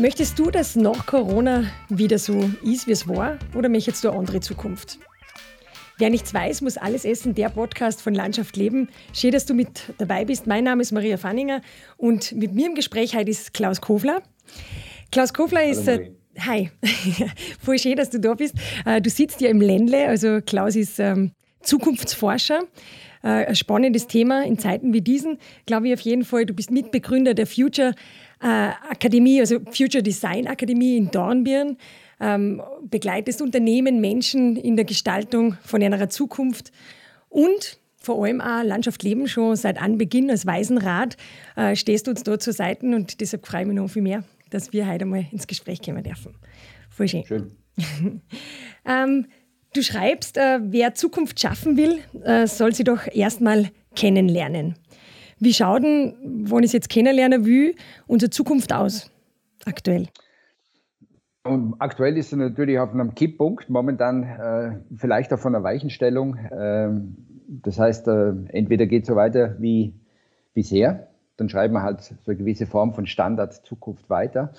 Möchtest du, dass nach Corona wieder so ist, wie es war, oder möchtest du eine andere Zukunft? Wer nichts weiß, muss alles essen. Der Podcast von Landschaft Leben. Schön, dass du mit dabei bist. Mein Name ist Maria Fanninger und mit mir im Gespräch heute ist Klaus Kofler. Klaus Kofler ist. Hallo, äh, hi, voll schön, dass du da bist. Äh, du sitzt ja im Ländle, also Klaus ist ähm, Zukunftsforscher. Äh, ein spannendes Thema in Zeiten wie diesen, glaube ich auf jeden Fall. Du bist Mitbegründer der Future Akademie, also Future Design Akademie in Dornbirn. Ähm, begleitest Unternehmen, Menschen in der Gestaltung von einer Zukunft und vor allem auch Landschaft Leben schon seit Anbeginn als Waisenrat äh, stehst du uns da zur Seite und deshalb freue ich mich noch viel mehr, dass wir heute mal ins Gespräch kommen dürfen. Voll schön. Schön. ähm, du schreibst, äh, wer Zukunft schaffen will, äh, soll sie doch erstmal kennenlernen. Wie schaut denn, wenn ich es jetzt kennenlernen will, unsere Zukunft aus aktuell? Und aktuell ist sie natürlich auf einem Kipppunkt, momentan äh, vielleicht auf einer Weichenstellung. Äh, das heißt, äh, entweder geht es so weiter wie bisher, dann schreiben wir halt so eine gewisse Form von Standard Zukunft weiter.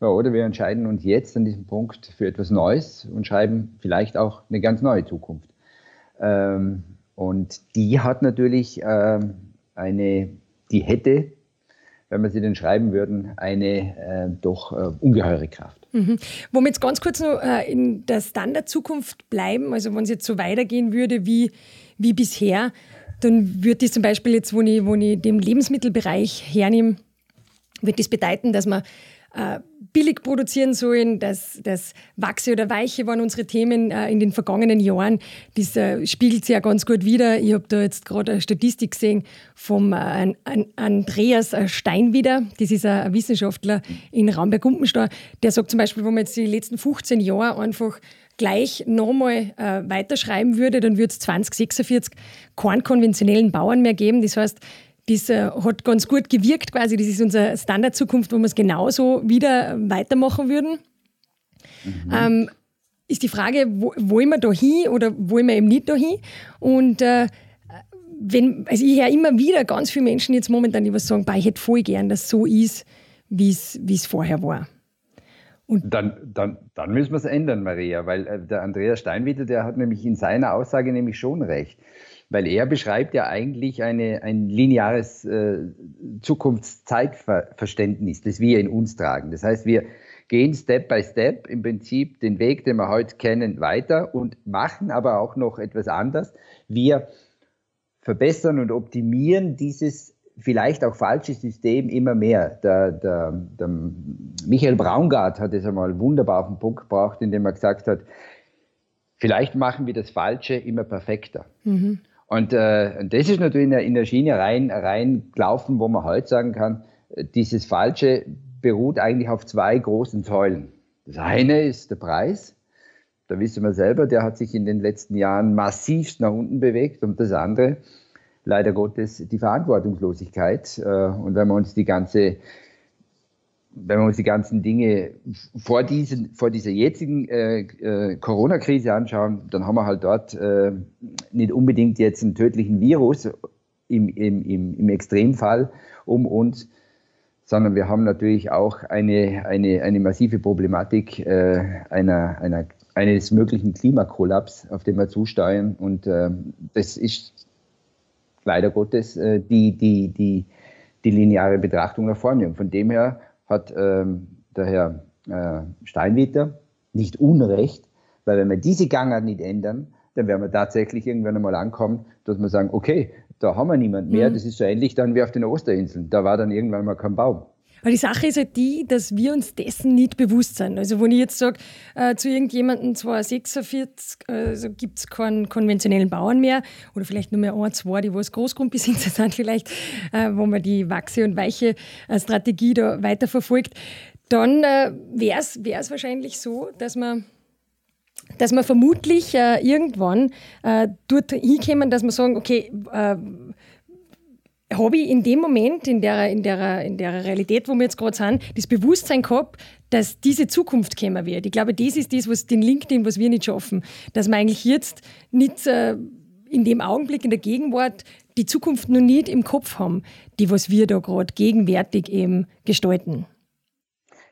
Ja, oder wir entscheiden uns jetzt an diesem Punkt für etwas Neues und schreiben vielleicht auch eine ganz neue Zukunft. Ähm, und die hat natürlich ähm, eine, die hätte, wenn wir sie denn schreiben würden, eine äh, doch äh, ungeheure Kraft. Mhm. Wo wir jetzt ganz kurz noch äh, in der Standardzukunft bleiben, also wenn es jetzt so weitergehen würde wie, wie bisher, dann würde das zum Beispiel jetzt, wo ich, ich den Lebensmittelbereich hernehme, wird das bedeuten, dass man äh, billig produzieren sollen, dass das Wachse oder Weiche waren unsere Themen äh, in den vergangenen Jahren. Das äh, spiegelt sich ja ganz gut wider. Ich habe da jetzt gerade eine Statistik gesehen vom äh, Andreas Steinwieder. Das ist ein Wissenschaftler in Ramberg-Gumpenstein. Der sagt zum Beispiel, wenn man jetzt die letzten 15 Jahre einfach gleich nochmal äh, weiterschreiben würde, dann würde es 2046 keinen konventionellen Bauern mehr geben. Das heißt, das äh, hat ganz gut gewirkt quasi. Das ist unsere Standardzukunft, wo wir es genauso wieder weitermachen würden. Mhm. Ähm, ist die Frage, wo, wollen wir da hin oder wollen wir eben nicht da hin? Und äh, wenn, also ich höre immer wieder ganz viele Menschen jetzt momentan, die was sagen, ich hätte voll gern, dass es so ist, wie es vorher war. Und dann, dann, dann müssen wir es ändern, Maria, weil äh, der Andreas Steinwitter, der hat nämlich in seiner Aussage nämlich schon recht weil er beschreibt ja eigentlich eine, ein lineares äh, Zukunftszeitverständnis, das wir in uns tragen. Das heißt, wir gehen Step by Step im Prinzip den Weg, den wir heute kennen, weiter und machen aber auch noch etwas anders. Wir verbessern und optimieren dieses vielleicht auch falsche System immer mehr. Der, der, der Michael Braungart hat es einmal wunderbar auf den Punkt gebracht, indem er gesagt hat, vielleicht machen wir das Falsche immer perfekter. Mhm. Und äh, das ist natürlich in der, in der Schiene rein, rein gelaufen, wo man heute sagen kann, äh, dieses Falsche beruht eigentlich auf zwei großen Säulen. Das eine ist der Preis. Da wissen wir selber, der hat sich in den letzten Jahren massivst nach unten bewegt. Und das andere, leider Gottes, die Verantwortungslosigkeit. Äh, und wenn wir uns die ganze wenn wir uns die ganzen Dinge vor, diesen, vor dieser jetzigen äh, äh, Corona-Krise anschauen, dann haben wir halt dort äh, nicht unbedingt jetzt einen tödlichen Virus im, im, im, im Extremfall um uns, sondern wir haben natürlich auch eine, eine, eine massive Problematik äh, einer, einer, eines möglichen Klimakollaps, auf den wir zusteuern. Und äh, das ist leider Gottes äh, die, die, die, die lineare Betrachtung nach vorne. Und von dem her hat ähm, der Herr äh, Steinwitter nicht Unrecht, weil wenn wir diese Gangart nicht ändern, dann werden wir tatsächlich irgendwann einmal ankommen, dass wir sagen, okay, da haben wir niemand mehr, mhm. das ist so ähnlich dann wie auf den Osterinseln, da war dann irgendwann mal kein Baum. Aber die Sache ist halt die, dass wir uns dessen nicht bewusst sind. Also wenn ich jetzt sage, äh, zu irgendjemandem 246 äh, gibt es keinen konventionellen Bauern mehr oder vielleicht nur mehr ein, zwei, die was Großgrundbesitzer sind vielleicht, äh, wo man die Wachse- und weiche äh, Strategie da weiterverfolgt, dann äh, wäre es wahrscheinlich so, dass man dass man vermutlich äh, irgendwann äh, dort hinkommen, dass man sagen, okay, äh, habe ich in dem Moment, in der, in, der, in der Realität, wo wir jetzt gerade sind, das Bewusstsein gehabt, dass diese Zukunft kommen wird. Ich glaube, das ist das, was den LinkedIn, was wir nicht schaffen. Dass wir eigentlich jetzt nicht äh, in dem Augenblick, in der Gegenwart, die Zukunft noch nicht im Kopf haben, die, was wir da gerade gegenwärtig eben gestalten.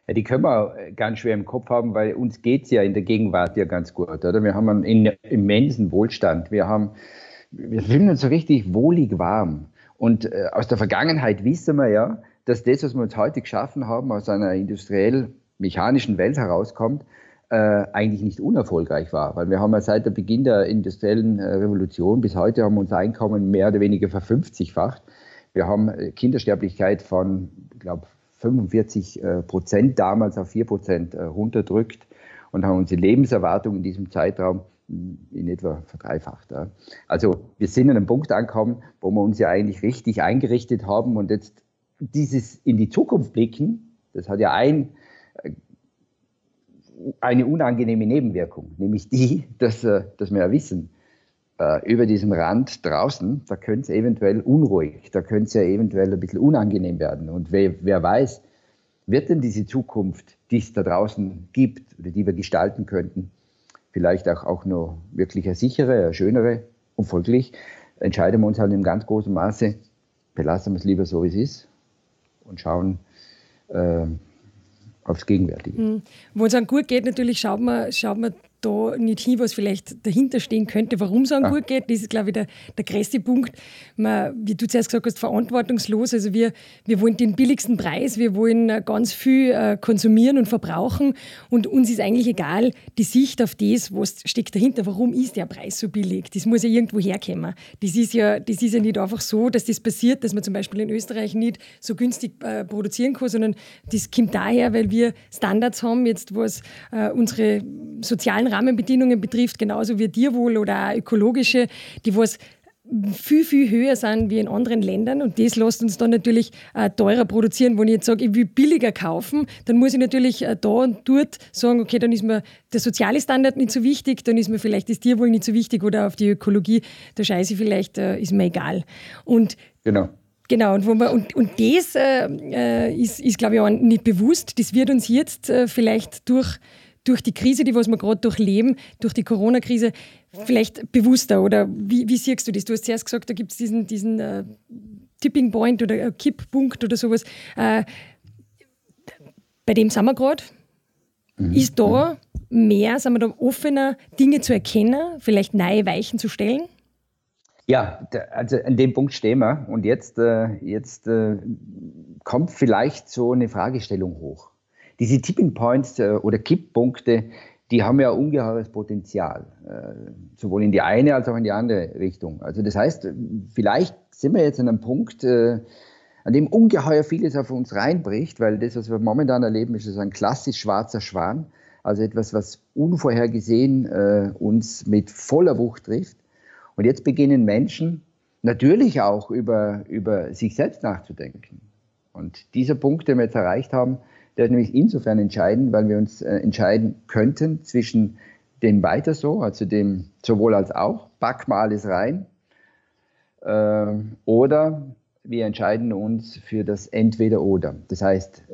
Ja, die können wir ganz schwer im Kopf haben, weil uns geht es ja in der Gegenwart ja ganz gut. Oder? Wir haben einen immensen Wohlstand. Wir, haben, wir fühlen uns so richtig wohlig warm. Und äh, aus der Vergangenheit wissen wir ja, dass das, was wir uns heute geschaffen haben, aus einer industriell-mechanischen Welt herauskommt, äh, eigentlich nicht unerfolgreich war. Weil wir haben ja seit der Beginn der industriellen äh, Revolution bis heute haben unser Einkommen mehr oder weniger verfünfzigfacht. Wir haben äh, Kindersterblichkeit von, ich glaube, 45 äh, Prozent damals auf 4 Prozent runterdrückt und haben unsere Lebenserwartung in diesem Zeitraum in etwa verdreifacht. Also wir sind an einem Punkt angekommen, wo wir uns ja eigentlich richtig eingerichtet haben und jetzt dieses in die Zukunft blicken, das hat ja ein, äh, eine unangenehme Nebenwirkung, nämlich die, dass, dass wir ja wissen, über diesem Rand draußen, da könnte es eventuell unruhig, da könnte es ja eventuell ein bisschen unangenehm werden. Und wer, wer weiß, wird denn diese Zukunft, die es da draußen gibt oder die wir gestalten könnten, vielleicht auch, auch nur wirklich eine sichere, eine schönere und folglich entscheiden wir uns halt in ganz großem Maße, belassen wir es lieber so, wie es ist und schauen äh, aufs Gegenwärtige. Mhm. Wo es dann gut geht, natürlich schaut man, schaut man da nicht hin, was vielleicht dahinter stehen könnte, warum es einem ja. gut geht. Das ist, glaube ich, der, der größte Punkt. Man, wie du zuerst gesagt hast, verantwortungslos. Also wir, wir wollen den billigsten Preis, wir wollen äh, ganz viel äh, konsumieren und verbrauchen und uns ist eigentlich egal die Sicht auf das, was steckt dahinter. Warum ist der Preis so billig? Das muss ja irgendwo herkommen. Das ist ja, das ist ja nicht einfach so, dass das passiert, dass man zum Beispiel in Österreich nicht so günstig äh, produzieren kann, sondern das kommt daher, weil wir Standards haben, jetzt was unsere sozialen Rahmenbedingungen betrifft, genauso wie Tierwohl oder auch ökologische, die was viel, viel höher sind wie in anderen Ländern und das lässt uns dann natürlich äh, teurer produzieren. Wenn ich jetzt sage, ich will billiger kaufen, dann muss ich natürlich äh, da und dort sagen, okay, dann ist mir der soziale Standard nicht so wichtig, dann ist mir vielleicht das Tierwohl nicht so wichtig oder auf die Ökologie, da scheiße ich vielleicht, äh, ist mir egal. Und genau. Genau, und, wo man, und, und das ist, ist glaube ich, auch nicht bewusst. Das wird uns jetzt vielleicht durch durch die Krise, die was wir gerade durchleben, durch die Corona-Krise, vielleicht bewusster? Oder wie, wie siehst du das? Du hast zuerst gesagt, da gibt es diesen, diesen äh, Tipping Point oder äh, Kipppunkt oder sowas. Äh, bei dem sind wir gerade. Mhm. Ist da mehr, sind wir da offener, Dinge zu erkennen, vielleicht neue Weichen zu stellen? Ja, also an dem Punkt stehen wir. Und jetzt, äh, jetzt äh, kommt vielleicht so eine Fragestellung hoch diese Tipping Points äh, oder Kipppunkte, die haben ja ungeheures Potenzial, äh, sowohl in die eine als auch in die andere Richtung. Also das heißt, vielleicht sind wir jetzt an einem Punkt, äh, an dem ungeheuer vieles auf uns reinbricht, weil das, was wir momentan erleben, ist so ein klassisch schwarzer Schwan, also etwas, was unvorhergesehen uns mit voller Wucht trifft. Und jetzt beginnen Menschen natürlich auch über, über sich selbst nachzudenken. Und dieser Punkt, den wir jetzt erreicht haben, der ist nämlich insofern entscheidend, weil wir uns äh, entscheiden könnten zwischen dem weiter so, also dem sowohl als auch, pack mal alles rein, äh, oder wir entscheiden uns für das Entweder-Oder. Das heißt,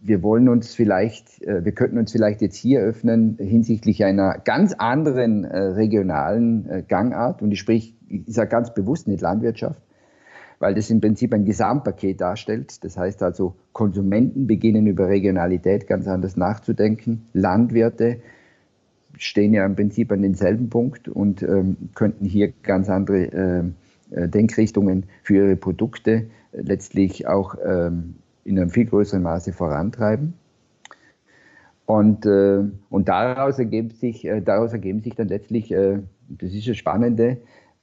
wir wollen uns vielleicht, äh, wir könnten uns vielleicht jetzt hier öffnen hinsichtlich einer ganz anderen äh, regionalen äh, Gangart und ich sprich, ich sage ganz bewusst nicht Landwirtschaft, weil das im Prinzip ein Gesamtpaket darstellt. Das heißt also, Konsumenten beginnen über Regionalität ganz anders nachzudenken. Landwirte stehen ja im Prinzip an denselben Punkt und ähm, könnten hier ganz andere äh, Denkrichtungen für ihre Produkte äh, letztlich auch ähm, in einem viel größeren Maße vorantreiben. Und, äh, und daraus, ergeben sich, äh, daraus ergeben sich dann letztlich, äh, das ist das Spannende,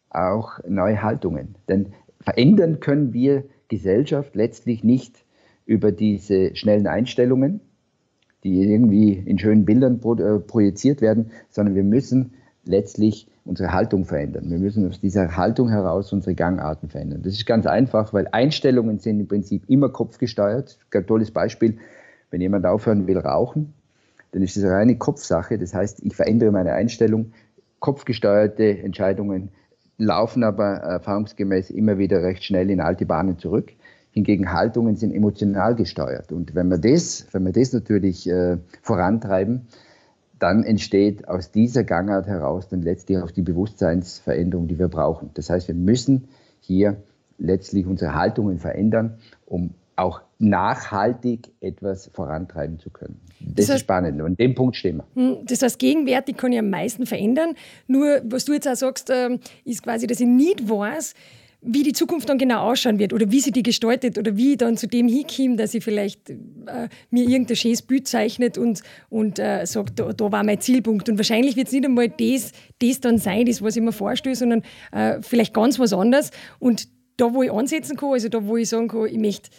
auch neue Haltungen. Denn verändern können wir Gesellschaft letztlich nicht über diese schnellen Einstellungen, die irgendwie in schönen Bildern äh, projiziert werden, sondern wir müssen letztlich unsere Haltung verändern. Wir müssen aus dieser Haltung heraus unsere Gangarten verändern. Das ist ganz einfach, weil Einstellungen sind im Prinzip immer kopfgesteuert. Ein tolles Beispiel, wenn jemand aufhören will rauchen, dann ist das eine reine Kopfsache. Das heißt, ich verändere meine Einstellung. Kopfgesteuerte Entscheidungen laufen aber erfahrungsgemäß immer wieder recht schnell in alte Bahnen zurück. Hingegen Haltungen sind emotional gesteuert. Und wenn wir das, wenn wir das natürlich äh, vorantreiben, dann entsteht aus dieser Gangart heraus dann letztlich auch die Bewusstseinsveränderung, die wir brauchen. Das heißt, wir müssen hier letztlich unsere Haltungen verändern, um auch nachhaltig etwas vorantreiben zu können. Das, das heißt, ist spannend. Und an dem Punkt stehen wir. Hm, das heißt, gegenwärtig kann ich am meisten verändern. Nur, was du jetzt auch sagst, ähm, ist quasi, dass ich nicht weiß, wie die Zukunft dann genau ausschauen wird oder wie sie die gestaltet oder wie ich dann zu dem hinkomme, dass ich vielleicht äh, mir irgendein schönes Bild zeichnet und, und äh, sagt, da, da, war mein Zielpunkt. Und wahrscheinlich wird es nicht einmal das, das dann sein, das, was ich mir vorstelle, sondern äh, vielleicht ganz was anderes. Und da, wo ich ansetzen kann, also da, wo ich sagen kann, ich möchte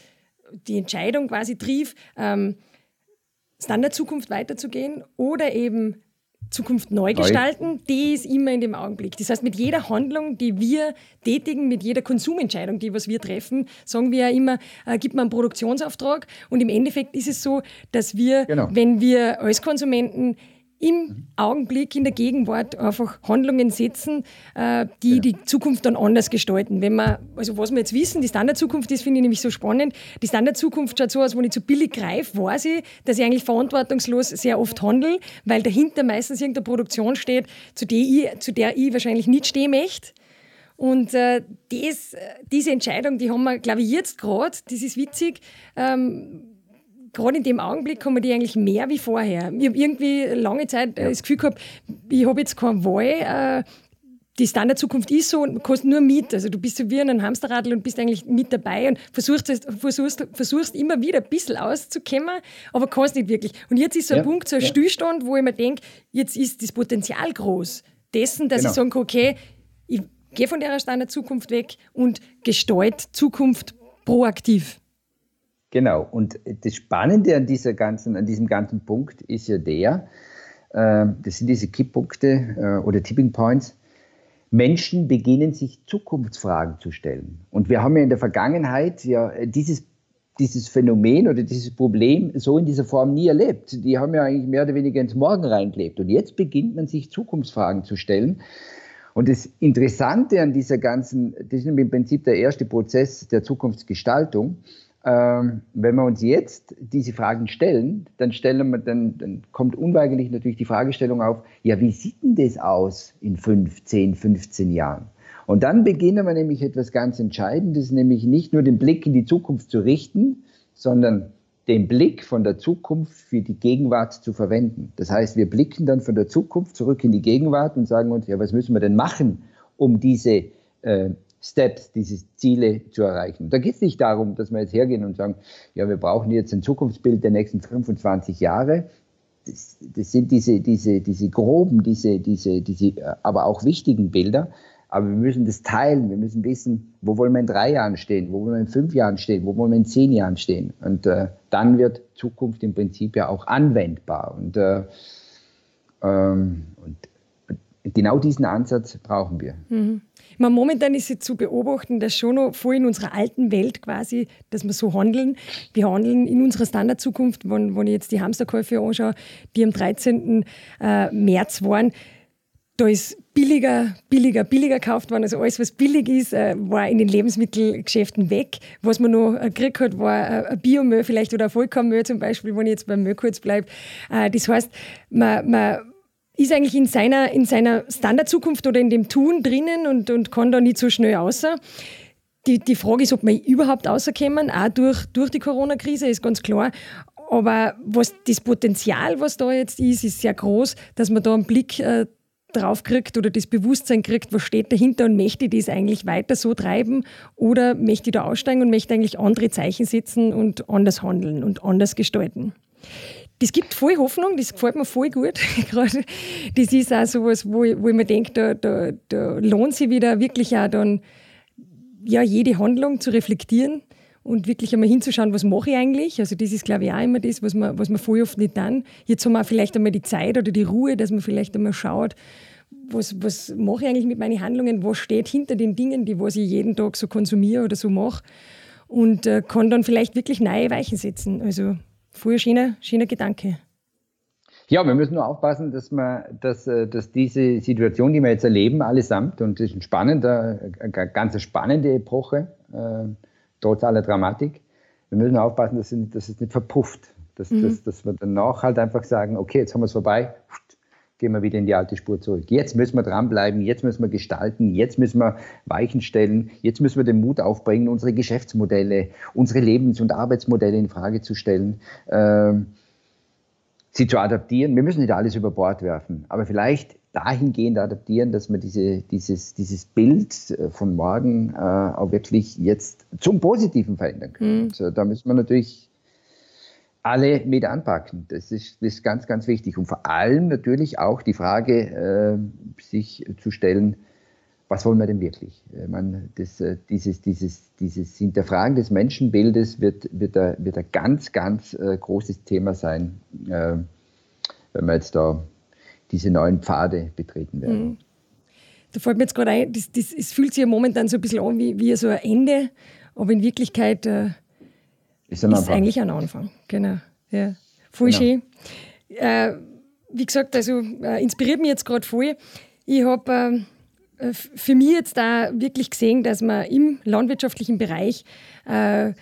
die Entscheidung quasi triff, ähm, Standard-Zukunft weiterzugehen oder eben Zukunft neu gestalten, die ist immer in dem Augenblick. Das heißt, mit jeder Handlung, die wir tätigen, mit jeder Konsumentscheidung, die was wir treffen, sagen wir ja immer, äh, gibt man einen Produktionsauftrag und im Endeffekt ist es so, dass wir, genau. wenn wir als Konsumenten im Augenblick, in der Gegenwart einfach Handlungen setzen, äh, die ja. die Zukunft dann anders gestalten. Wenn man, also was wir jetzt wissen, die Standardzukunft ist, finde ich nämlich so spannend. Die Standardzukunft schaut so aus, wenn ich zu billig greife, weiß ich, dass ich eigentlich verantwortungslos sehr oft handle, weil dahinter meistens irgendeine Produktion steht, zu der ich, zu der ich wahrscheinlich nicht stehen möchte. Und äh, das, diese Entscheidung, die haben wir, glaube ich, jetzt gerade, das ist witzig, ähm, gerade in dem Augenblick kommen die eigentlich mehr wie vorher. Ich habe irgendwie lange Zeit äh, das Gefühl gehabt, ich habe jetzt keine Wahl. Äh, die Standardzukunft ist so und kostet nur mit. Also du bist so wie ein Hamsterradl und bist eigentlich mit dabei und versuchst, versuchst, versuchst immer wieder ein bisschen auszukommen, aber kannst nicht wirklich. Und jetzt ist so ein ja, Punkt, so ein ja. Stillstand, wo ich mir denke, jetzt ist das Potenzial groß dessen, dass genau. ich sagen kann, okay, ich gehe von der Standardzukunft weg und gestalte Zukunft proaktiv. Genau. Und das Spannende an, dieser ganzen, an diesem ganzen Punkt ist ja der, äh, das sind diese Kipppunkte äh, oder Tipping Points. Menschen beginnen sich Zukunftsfragen zu stellen. Und wir haben ja in der Vergangenheit ja dieses, dieses Phänomen oder dieses Problem so in dieser Form nie erlebt. Die haben ja eigentlich mehr oder weniger ins Morgen reingelebt. Und jetzt beginnt man sich Zukunftsfragen zu stellen. Und das Interessante an dieser ganzen, das ist im Prinzip der erste Prozess der Zukunftsgestaltung, ähm, wenn wir uns jetzt diese Fragen stellen, dann, stellen wir, dann, dann kommt unweigerlich natürlich die Fragestellung auf, ja, wie sieht denn das aus in 5, 10, 15 Jahren? Und dann beginnen wir nämlich etwas ganz Entscheidendes, nämlich nicht nur den Blick in die Zukunft zu richten, sondern den Blick von der Zukunft für die Gegenwart zu verwenden. Das heißt, wir blicken dann von der Zukunft zurück in die Gegenwart und sagen uns, ja, was müssen wir denn machen, um diese äh, Steps, diese Ziele zu erreichen. Da geht es nicht darum, dass wir jetzt hergehen und sagen, ja, wir brauchen jetzt ein Zukunftsbild der nächsten 25 Jahre. Das, das sind diese, diese, diese groben, diese, diese, diese, aber auch wichtigen Bilder. Aber wir müssen das teilen. Wir müssen wissen, wo wollen wir in drei Jahren stehen, wo wollen wir in fünf Jahren stehen, wo wollen wir in zehn Jahren stehen. Und äh, dann wird Zukunft im Prinzip ja auch anwendbar. Und, äh, ähm, und genau diesen Ansatz brauchen wir. Mhm. Man, momentan ist es zu beobachten, dass schon noch voll in unserer alten Welt quasi, dass wir so handeln. Wir handeln in unserer Standardzukunft, wenn, wenn ich jetzt die Hamsterkäufe anschaue, die am 13. Äh, März waren, da ist billiger, billiger, billiger gekauft worden. Also alles, was billig ist, äh, war in den Lebensmittelgeschäften weg. Was man noch gekriegt hat, war äh, ein Biomüll vielleicht oder ein Vollkornmüll zum Beispiel, wenn ich jetzt beim Müll kurz bleibe. Das heißt, man, man ist eigentlich in seiner, in seiner Standardzukunft oder in dem Tun drinnen und, und kann da nicht so schnell außer. Die, die Frage ist, ob wir überhaupt rauskommen, auch durch, durch die Corona-Krise, ist ganz klar. Aber was, das Potenzial, was da jetzt ist, ist sehr groß, dass man da einen Blick äh, drauf kriegt oder das Bewusstsein kriegt, was steht dahinter und möchte ich das eigentlich weiter so treiben oder möchte ich da aussteigen und möchte eigentlich andere Zeichen setzen und anders handeln und anders gestalten das gibt voll Hoffnung, das gefällt mir voll gut. das ist auch so was, wo wo ich mir denke, da, da, da lohnt sich wieder wirklich auch dann, ja, jede Handlung zu reflektieren und wirklich einmal hinzuschauen, was mache ich eigentlich. Also das ist, glaube ich, auch immer das, was man, was man voll oft nicht dann. Jetzt haben wir vielleicht einmal die Zeit oder die Ruhe, dass man vielleicht einmal schaut, was, was mache ich eigentlich mit meinen Handlungen, was steht hinter den Dingen, die was ich jeden Tag so konsumiere oder so mache und äh, kann dann vielleicht wirklich neue Weichen setzen. Also voll schöner, schöner Gedanke. Ja, wir müssen nur aufpassen, dass, man, dass, äh, dass diese Situation, die wir jetzt erleben, allesamt, und das ist ein spannender, eine ganz spannende Epoche, äh, trotz aller Dramatik, wir müssen aufpassen, dass, dass es nicht verpufft. Dass, mhm. dass, dass wir danach halt einfach sagen, okay, jetzt haben wir es vorbei, gehen wir wieder in die alte Spur zurück. Jetzt müssen wir dranbleiben, jetzt müssen wir gestalten, jetzt müssen wir Weichen stellen, jetzt müssen wir den Mut aufbringen, unsere Geschäftsmodelle, unsere Lebens- und Arbeitsmodelle in Frage zu stellen, äh, sie zu adaptieren. Wir müssen nicht alles über Bord werfen, aber vielleicht dahingehend adaptieren, dass wir diese, dieses, dieses Bild äh, von morgen äh, auch wirklich jetzt zum Positiven verändern können. Mhm. Also, da müssen wir natürlich alle mit anpacken. Das ist, das ist ganz, ganz wichtig. Und vor allem natürlich auch die Frage, äh, sich zu stellen, was wollen wir denn wirklich? Ich meine, das, äh, dieses, dieses, dieses Hinterfragen des Menschenbildes wird, wird, ein, wird ein ganz, ganz äh, großes Thema sein, äh, wenn wir jetzt da diese neuen Pfade betreten werden. Mhm. Da fällt mir jetzt gerade ein, das, das, es fühlt sich ja momentan so ein bisschen an wie, wie so ein Ende, aber in Wirklichkeit äh, ist, ein ist eigentlich ein Anfang. Genau. Ja. Voll genau. schön. Äh, wie gesagt, also äh, inspiriert mich jetzt gerade voll. Ich habe äh, für mich jetzt da wirklich gesehen, dass man im landwirtschaftlichen Bereich äh,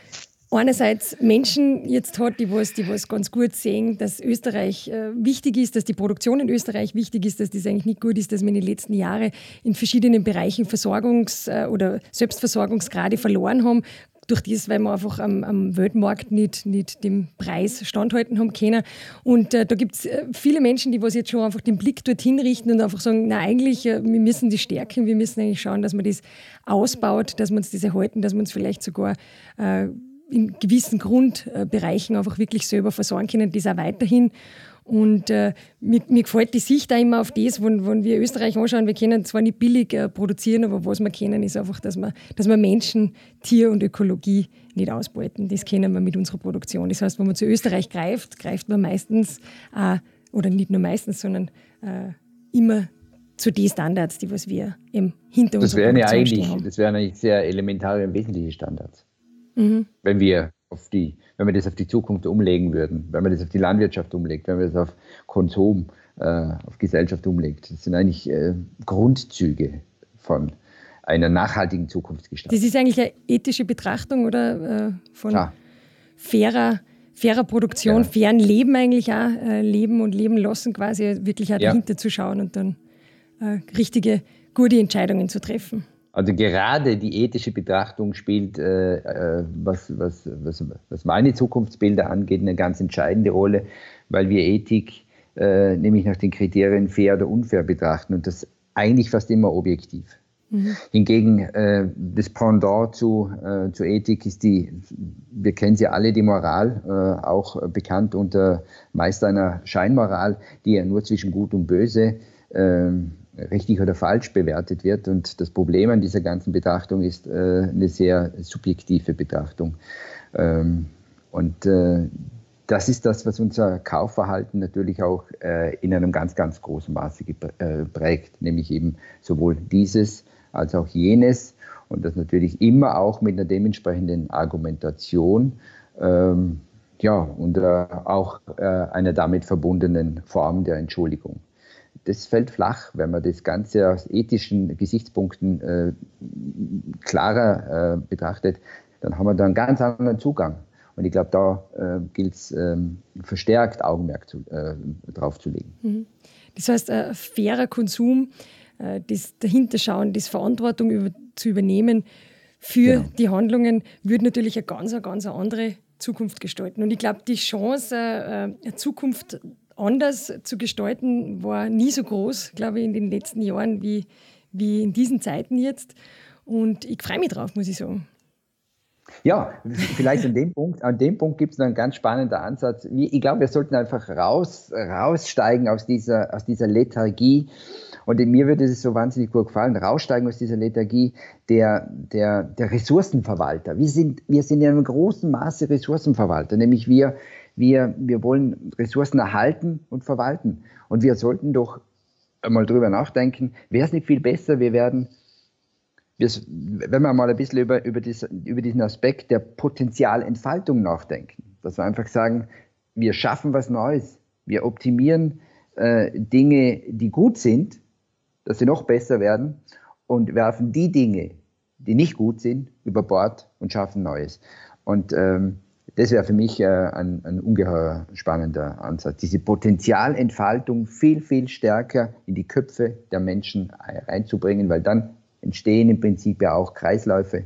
einerseits Menschen jetzt hat, die was, die was ganz gut sehen, dass Österreich äh, wichtig ist, dass die Produktion in Österreich wichtig ist, dass das eigentlich nicht gut ist, dass wir in den letzten Jahren in verschiedenen Bereichen Versorgungs- äh, oder Selbstversorgungsgrade verloren haben, durch das, weil wir einfach am, am Weltmarkt nicht, nicht dem Preis standhalten haben können. Und äh, da gibt es äh, viele Menschen, die was jetzt schon einfach den Blick dorthin richten und einfach sagen, na eigentlich, äh, wir müssen die stärken, wir müssen eigentlich schauen, dass man das ausbaut, dass wir uns das erhalten, dass wir uns vielleicht sogar äh, in gewissen Grundbereichen einfach wirklich selber versorgen können, das auch weiterhin. Und äh, mir, mir, gefällt die Sicht auch immer auf das, wenn, wenn wir Österreich anschauen, wir können zwar nicht billig äh, produzieren, aber was wir kennen, ist einfach, dass wir, dass wir Menschen, Tier und Ökologie nicht ausbeuten. Das kennen wir mit unserer Produktion. Das heißt, wenn man zu Österreich greift, greift man meistens, äh, oder nicht nur meistens, sondern äh, immer zu den Standards, die was wir im hinter uns haben. Das wären eigentlich sehr elementare und wesentliche Standards. Mhm. Wenn wir auf die, wenn wir das auf die Zukunft umlegen würden, wenn wir das auf die Landwirtschaft umlegt, wenn wir das auf Konsum, äh, auf Gesellschaft umlegt. Das sind eigentlich äh, Grundzüge von einer nachhaltigen Zukunftsgestaltung. Das ist eigentlich eine ethische Betrachtung oder äh, von ja. fairer, fairer Produktion, ja. fairen Leben eigentlich auch, äh, leben und leben lassen, quasi wirklich auch ja. dahinter zu schauen und dann äh, richtige, gute Entscheidungen zu treffen. Also gerade die ethische Betrachtung spielt, äh, äh, was, was, was, was, meine Zukunftsbilder angeht, eine ganz entscheidende Rolle, weil wir Ethik äh, nämlich nach den Kriterien fair oder unfair betrachten und das eigentlich fast immer objektiv. Mhm. Hingegen äh, das Pendant zu, äh, zur Ethik ist die, wir kennen sie alle, die Moral, äh, auch bekannt unter meist einer Scheinmoral, die ja nur zwischen Gut und Böse ähm, richtig oder falsch bewertet wird. Und das Problem an dieser ganzen Betrachtung ist äh, eine sehr subjektive Betrachtung. Ähm, und äh, das ist das, was unser Kaufverhalten natürlich auch äh, in einem ganz, ganz großen Maße äh, prägt, nämlich eben sowohl dieses als auch jenes und das natürlich immer auch mit einer dementsprechenden Argumentation ähm, ja, und äh, auch äh, einer damit verbundenen Form der Entschuldigung das fällt flach, wenn man das Ganze aus ethischen Gesichtspunkten äh, klarer äh, betrachtet, dann haben wir da einen ganz anderen Zugang. Und ich glaube, da äh, gilt es ähm, verstärkt Augenmerk zu, äh, drauf zu legen. Mhm. Das heißt, ein fairer Konsum, äh, das Dahinterschauen, das Verantwortung über, zu übernehmen für genau. die Handlungen, würde natürlich eine ganz, eine ganz andere Zukunft gestalten. Und ich glaube, die Chance, äh, eine Zukunft anders zu gestalten, war nie so groß, glaube ich, in den letzten Jahren wie, wie in diesen Zeiten jetzt. Und ich freue mich drauf, muss ich sagen. Ja, vielleicht an dem Punkt, an dem Punkt gibt es einen ganz spannenden Ansatz. Ich glaube, wir sollten einfach raus, raussteigen aus dieser, aus dieser Lethargie. Und mir würde es so wahnsinnig gut gefallen, raussteigen aus dieser Lethargie der, der, der Ressourcenverwalter. Wir sind, wir sind in einem großen Maße Ressourcenverwalter, nämlich wir, wir, wir wollen Ressourcen erhalten und verwalten. Und wir sollten doch einmal drüber nachdenken, wäre es nicht viel besser, wir werden, wenn wir mal ein bisschen über, über, das, über diesen Aspekt der Potenzialentfaltung nachdenken, dass wir einfach sagen, wir schaffen was Neues, wir optimieren äh, Dinge, die gut sind, dass sie noch besser werden und werfen die Dinge, die nicht gut sind, über Bord und schaffen Neues. Und ähm, das wäre für mich äh, ein, ein ungeheuer spannender Ansatz. Diese Potenzialentfaltung viel, viel stärker in die Köpfe der Menschen reinzubringen, weil dann entstehen im Prinzip ja auch Kreisläufe,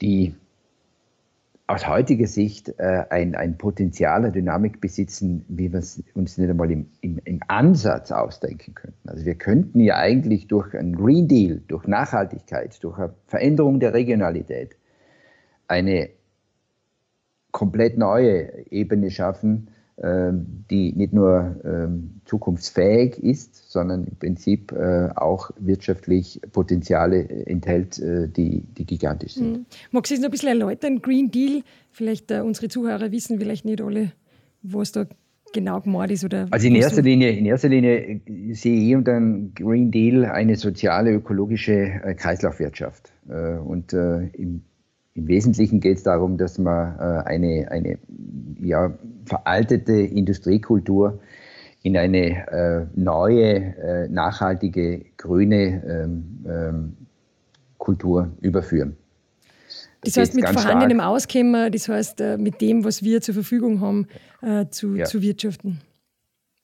die aus heutiger Sicht äh, ein, ein Potenzial der Dynamik besitzen, wie wir es uns nicht einmal im, im, im, Ansatz ausdenken könnten. Also wir könnten ja eigentlich durch einen Green Deal, durch Nachhaltigkeit, durch eine Veränderung der Regionalität eine komplett neue Ebene schaffen, ähm, die nicht nur ähm, zukunftsfähig ist, sondern im Prinzip äh, auch wirtschaftlich Potenziale enthält, äh, die, die gigantisch sind. Mhm. Magst du es noch ein bisschen erläutern? Green Deal, vielleicht äh, unsere Zuhörer wissen vielleicht nicht alle, was da genau gemeint ist? Oder also in erster, Linie, in erster Linie sehe ich unter einem Green Deal eine soziale, ökologische Kreislaufwirtschaft. Und im im Wesentlichen geht es darum, dass man äh, eine, eine ja, veraltete Industriekultur in eine äh, neue, äh, nachhaltige, grüne ähm, ähm, Kultur überführen. Das, das heißt, mit vorhandenem stark. Auskommen, das heißt, äh, mit dem, was wir zur Verfügung haben, äh, zu, ja. zu wirtschaften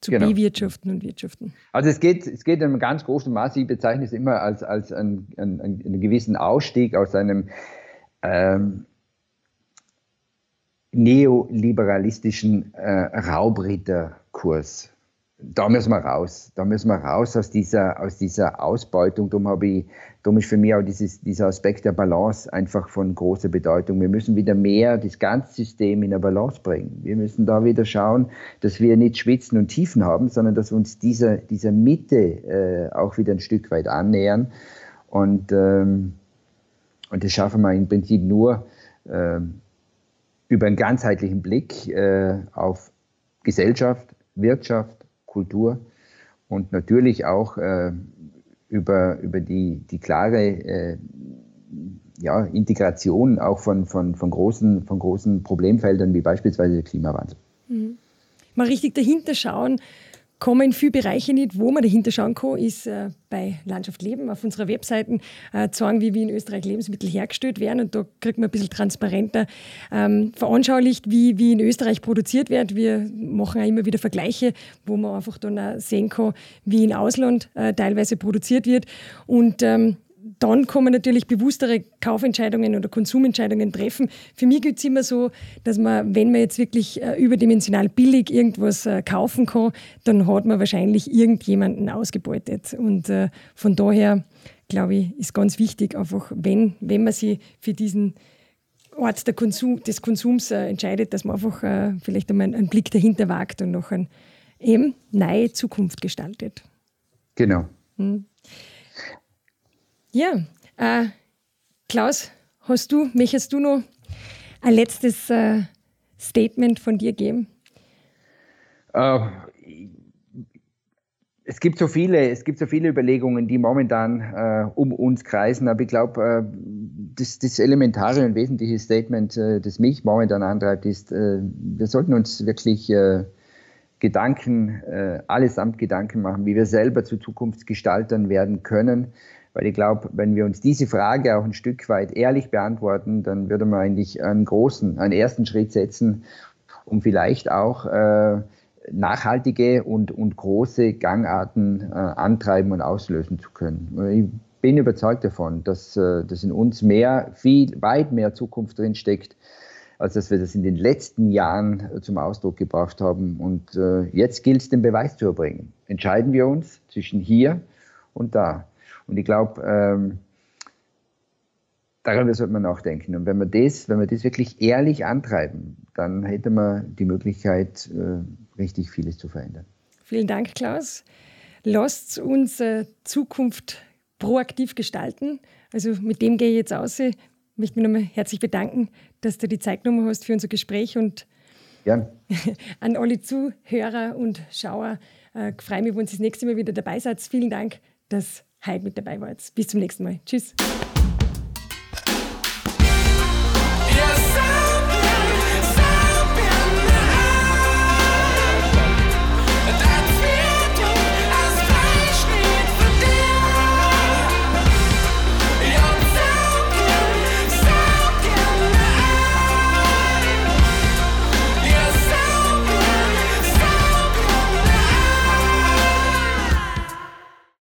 zu genau. bewirtschaften und wirtschaften. Also es geht, es geht in einem ganz großen Maße, ich bezeichne es immer als, als einen, einen, einen gewissen Ausstieg aus einem ähm, neoliberalistischen äh, Raubritterkurs. Da müssen wir raus. Da müssen wir raus aus dieser, aus dieser Ausbeutung. Darum, ich, darum ist für mich auch dieses, dieser Aspekt der Balance einfach von großer Bedeutung. Wir müssen wieder mehr das ganze System in eine Balance bringen. Wir müssen da wieder schauen, dass wir nicht Schwitzen und Tiefen haben, sondern dass wir uns dieser, dieser Mitte äh, auch wieder ein Stück weit annähern. Und ähm, und das schaffen wir im Prinzip nur äh, über einen ganzheitlichen Blick äh, auf Gesellschaft, Wirtschaft, Kultur und natürlich auch äh, über, über die, die klare äh, ja, Integration auch von, von, von, großen, von großen Problemfeldern wie beispielsweise der Klimawandel. Mhm. Mal richtig dahinter schauen, kommen viele Bereiche nicht, wo man dahinter schauen kann, ist äh, bei Landschaft Leben auf unserer Webseite äh, zeigen, wie, wie in Österreich Lebensmittel hergestellt werden und da kriegt man ein bisschen transparenter ähm, veranschaulicht, wie, wie in Österreich produziert wird. Wir machen auch immer wieder Vergleiche, wo man einfach dann auch sehen kann, wie in Ausland äh, teilweise produziert wird und ähm, dann kann man natürlich bewusstere Kaufentscheidungen oder Konsumentscheidungen treffen. Für mich gibt es immer so, dass man, wenn man jetzt wirklich äh, überdimensional billig irgendwas äh, kaufen kann, dann hat man wahrscheinlich irgendjemanden ausgebeutet. Und äh, von daher, glaube ich, ist ganz wichtig, einfach, wenn, wenn man sich für diesen Ort Konsum, des Konsums äh, entscheidet, dass man einfach äh, vielleicht einmal einen Blick dahinter wagt und noch eine eben neue Zukunft gestaltet. Genau. Hm. Ja, äh, Klaus, hast du, möchtest du noch ein letztes äh, Statement von dir geben? Uh, es gibt so viele, es gibt so viele Überlegungen, die momentan äh, um uns kreisen, aber ich glaube, äh, das, das, elementare und wesentliche Statement, äh, das mich momentan antreibt, ist, äh, wir sollten uns wirklich Gedanken, allesamt Gedanken machen, wie wir selber zu Zukunftsgestaltern werden können weil ich glaube, wenn wir uns diese Frage auch ein Stück weit ehrlich beantworten, dann würde man eigentlich einen großen, einen ersten Schritt setzen, um vielleicht auch äh, nachhaltige und, und große Gangarten äh, antreiben und auslösen zu können. Ich bin überzeugt davon, dass, äh, dass in uns mehr, viel, weit mehr Zukunft drin steckt, als dass wir das in den letzten Jahren zum Ausdruck gebracht haben. Und äh, jetzt gilt es, den Beweis zu erbringen. Entscheiden wir uns zwischen hier und da. Und ich glaube, ähm, darüber sollte man nachdenken. Und wenn wir das, wenn wir das wirklich ehrlich antreiben, dann hätte man die Möglichkeit, äh, richtig vieles zu verändern. Vielen Dank, Klaus. Lasst unsere Zukunft proaktiv gestalten. Also mit dem gehe ich jetzt aus. Ich möchte mich nochmal herzlich bedanken, dass du die Zeit genommen hast für unser Gespräch und Gern. an alle Zuhörer und Schauer. Äh, freue mich, wenn Sie das nächste Mal wieder dabei seid. Vielen Dank, dass heute mit dabei wart. Bis zum nächsten Mal. Tschüss.